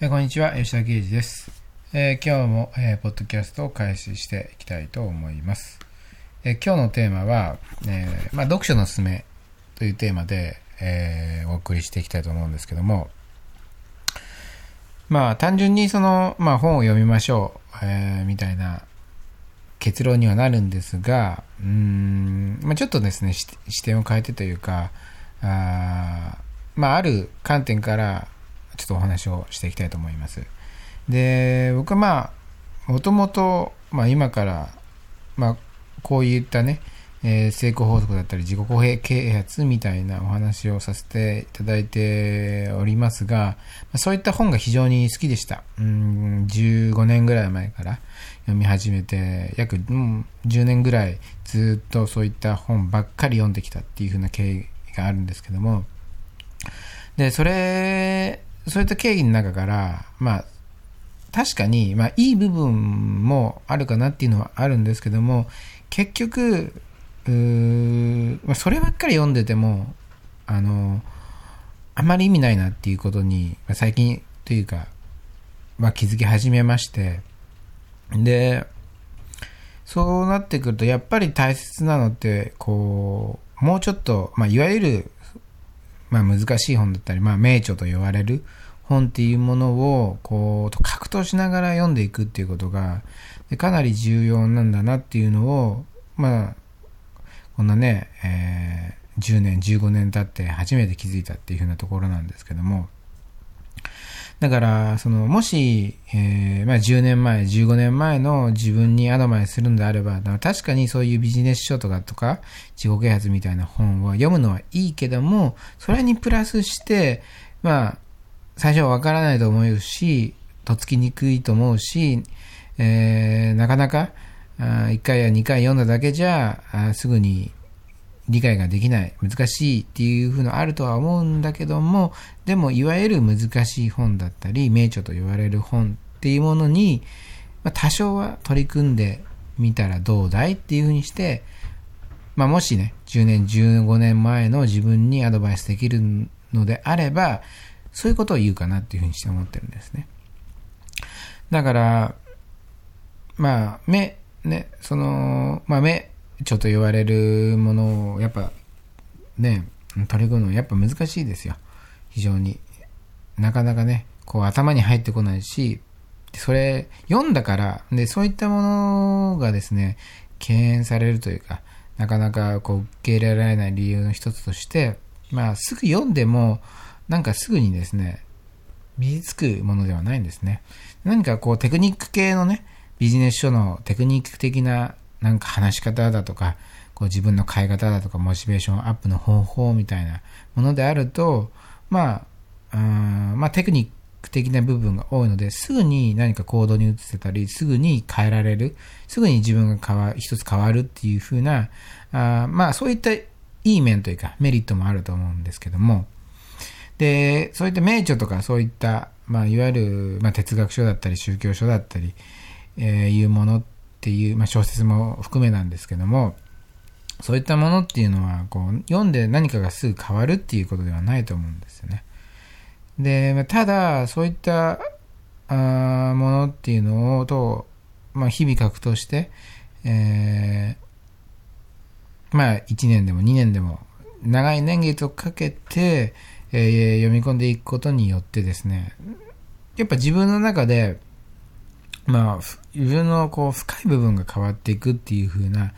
えこんにちは、吉田圭司です。えー今日も、えーポッドキャストを開始していきたいと思います。えー今日のテーマは、えまあ、読書のすすめというテーマで、えお送りしていきたいと思うんですけども、まあ、単純にその、まあ、本を読みましょう、えみたいな結論にはなるんですが、うん、まあ、ちょっとですね、視点を変えてというか、あまあ、ある観点から、ちょっとお話をしていきたいと思います。で、僕はまあ、もともと、まあ今から、まあ、こういったね、えー成功法則だったり自己公平啓発みたいなお話をさせていただいておりますが、そういった本が非常に好きでした。うん、15年ぐらい前から読み始めて、約、うん、10年ぐらいずっとそういった本ばっかり読んできたっていう風な経緯があるんですけども、で、それ、そういった経緯の中から、まあ、確かに、まあ、いい部分もあるかなっていうのはあるんですけども、結局、まあ、そればっかり読んでても、あの、あまり意味ないなっていうことに、ま最近というか、まあ、気づき始めまして、で、そうなってくると、やっぱり大切なのって、こう、もうちょっと、まあ、いわゆる、まあ、難しい本だったり、まあ、名著と言われる本っていうものを、こう、格闘しながら読んでいくっていうことが、かなり重要なんだなっていうのを、まあ、こんなね、えー10年、15年経って初めて気づいたっていうふうなところなんですけども、だから、その、もし、えーまあ、10年前、15年前の自分にアドバイスするのであれば、確かにそういうビジネス書とかとか、自己啓発みたいな本は読むのはいいけども、それにプラスして、まあ、最初はわからないと思うし、とつきにくいと思うし、えーなかなか、1回や2回読んだだけじゃ、あすぐに理解ができない、難しいっていうふうのあるとは思うんだけども、でもいわゆる難しい本だったり、名著と言われる本っていうものに、まあ、多少は取り組んでみたらどうだいっていうふうにして、まあ、もしね、10年、15年前の自分にアドバイスできるのであれば、そういうことを言うかなっていうふうにして思ってるんですね。だから、まあ、目、ね、その、まあ、目、ちょっと言われるものを、やっぱ、ね、取り組むのはやっぱ難しいですよ。非常に。なかなかね、こう頭に入ってこないし、それ、読んだから、で、そういったものがですね、敬遠されるというか、なかなかこう受け入れられない理由の一つとして、まあ、すぐ読んでも、なんかすぐにですね、身につくものではないんですね。何かこうテクニック系のね、ビジネス書のテクニック的ななんか話し方だとか、こう自分の変え方だとか、モチベーションアップの方法みたいなものであると、まあ、うんまあテクニック的な部分が多いので、すぐに何か行動に移せたり、すぐに変えられる、すぐに自分が変わ、一つ変わるっていう風な、あまあそういったいい面というかメリットもあると思うんですけども、で、そういった名著とかそういった、まあ、いわゆる、まあ、哲学書だったり宗教書だったり、えーいうものってていう、まあ、小説も含めなんですけども、そういったものっていうのは、こう、読んで何かがすぐ変わるっていうことではないと思うんですよね。で、まただ、そういった、あものっていうのを、と、まあ、日々格闘して、えーまあ、1年でも2年でも、長い年月をかけて、えー読み込んでいくことによってですね、やっぱ自分の中で、まあ、自分のこう深い部分が変わっていくっていう風な、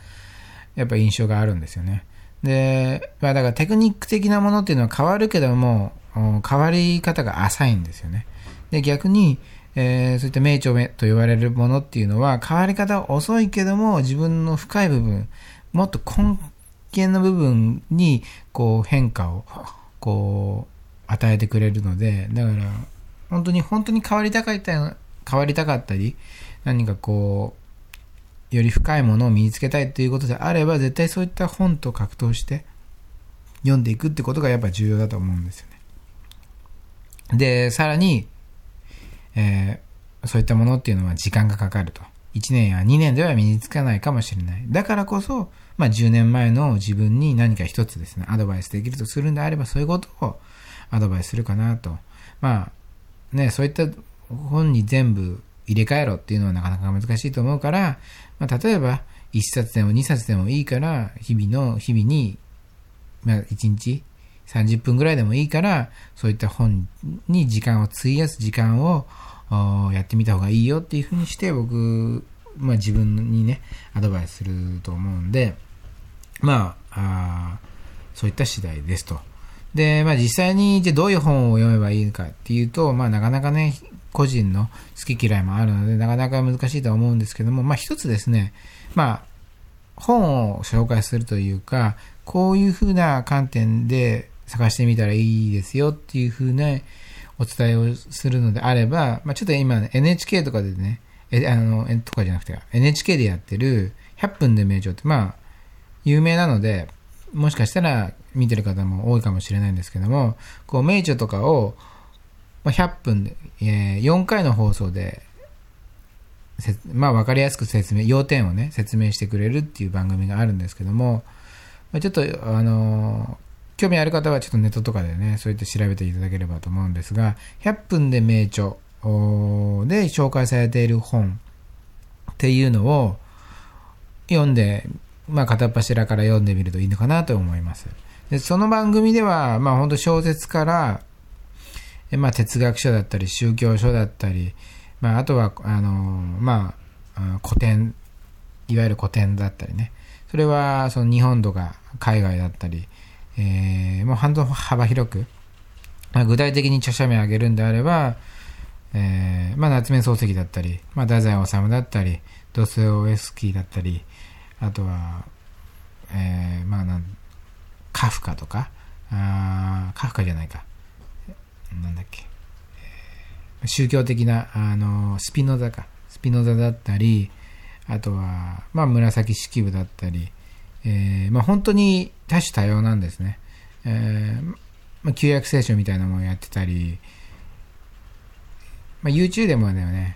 やっぱ印象があるんですよね。で、まあだからテクニック的なものっていうのは変わるけども、変わり方が浅いんですよね。で、逆に、えーそういった名著と言われるものっていうのは変わり方は遅いけども自分の深い部分、もっと根源の部分にこう変化をこう与えてくれるので、だから本当に本当に変わりたかった変わりたかったり、何かこう、より深いものを身につけたいということであれば、絶対そういった本と格闘して読んでいくってことがやっぱ重要だと思うんですよね。で、さらに、えーそういったものっていうのは時間がかかると。1年や2年では身につかないかもしれない。だからこそ、まあ10年前の自分に何か一つですね、アドバイスできるとするんであれば、そういうことをアドバイスするかなと。まあ、ね、そういった本に全部入れ替えろっていうのはなかなか難しいと思うから、まあ、例えば、1冊でも2冊でもいいから、日々の、日々に、まあ、1日30分ぐらいでもいいから、そういった本に時間を費やす時間をやってみた方がいいよっていうふうにして僕、まあ自分にね、アドバイスすると思うんで、まあ、あそういった次第ですと。で、まあ実際にじゃどういう本を読めばいいかっていうと、まあなかなかね、個人の好き嫌いもあるので、なかなか難しいとは思うんですけども、まあ一つですね、まあ、本を紹介するというか、こういうふうな観点で探してみたらいいですよっていうふうなお伝えをするのであれば、まあ、ちょっと今、NHK とかでね、え、あの、とかじゃなくて、NHK でやってる100分で名著って、まあ、有名なので、もしかしたら見てる方も多いかもしれないんですけども、こう、名著とかを、まあ、100分で、えー、4回の放送で、まあ、わかりやすく説明、要点をね、説明してくれるっていう番組があるんですけども、まあ、ちょっと、あのー興味ある方はちょっとネットとかでね、そうやって調べていただければと思うんですが、100分で名著で紹介されている本っていうのを読んで、まあ片っ柱から読んでみるといいのかなと思います。でその番組では、まあ本当小説から、まあ哲学書だったり宗教書だったり、まああとは、あの、まあ古典、いわゆる古典だったりね。それはその日本とか海外だったり、えー、もう半分幅広く、まあ、具体的に著者名を挙げるんであれば、えー、まあ、夏目漱石だったり、まあ、太宰治だったり、ドスオエスキーだったり、あとは、えー、まあなん、カフカとか、あカフカじゃないか、宗教的な、あの、スピノザか、スピノザだったり、あとは、まあ、紫式部だったり、えー、まあ、本当に多種多様なんですね。えー、まあ、旧約聖書みたいなものをやってたり、まあ、YouTube でもね、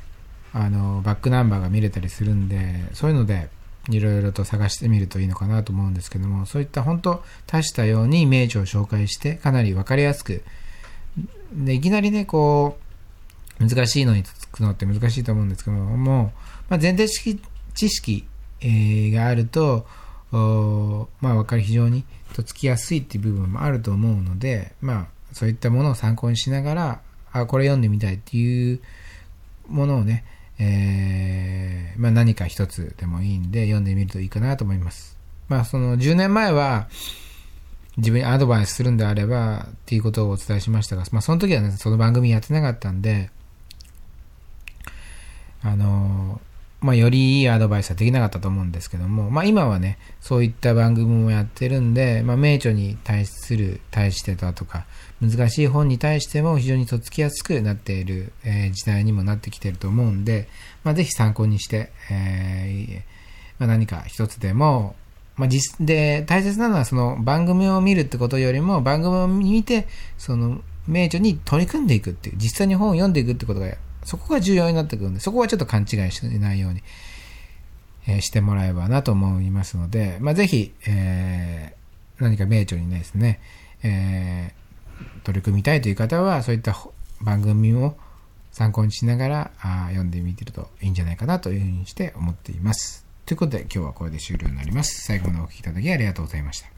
あの、バックナンバーが見れたりするんで、そういうので、いろいろと探してみるといいのかなと思うんですけども、そういった本当多種多様に名著を紹介して、かなり分かりやすく、で、いきなりね、こう、難しいのにつくのって難しいと思うんですけども、まあ、前提知識、えー、があると、まあ、分かり非常にとつきやすいっていう部分もあると思うので、まあ、そういったものを参考にしながら、あ、これ読んでみたいっていうものをね、えー、まあ、何か一つでもいいんで読んでみるといいかなと思います。まあ、その10年前は自分にアドバイスするんであればっていうことをお伝えしましたが、まあ、その時はね、その番組やってなかったんで、あのまあ、よりいいアドバイスはできなかったと思うんですけども、まあ、今はね、そういった番組もやってるんで、まあ、名著に対する、対してだとか、難しい本に対しても非常にとっつきやすくなっている、えー、時代にもなってきてると思うんで、まあ、ぜひ参考にして、えー、まあ、何か一つでも、まあ、実で、大切なのはその番組を見るってことよりも、番組を見て、その名著に取り組んでいくっていう、実際に本を読んでいくってことがそこが重要になってくるんで、そこはちょっと勘違いしないように、えー、してもらえばなと思いますので、まあ、ぜひ、えー、何か名著にですね、えー、取り組みたいという方は、そういった番組を参考にしながらあ読んでみてるといいんじゃないかなというふうにして思っています。ということで今日はこれで終了になります。最後までお聴きいただきありがとうございました。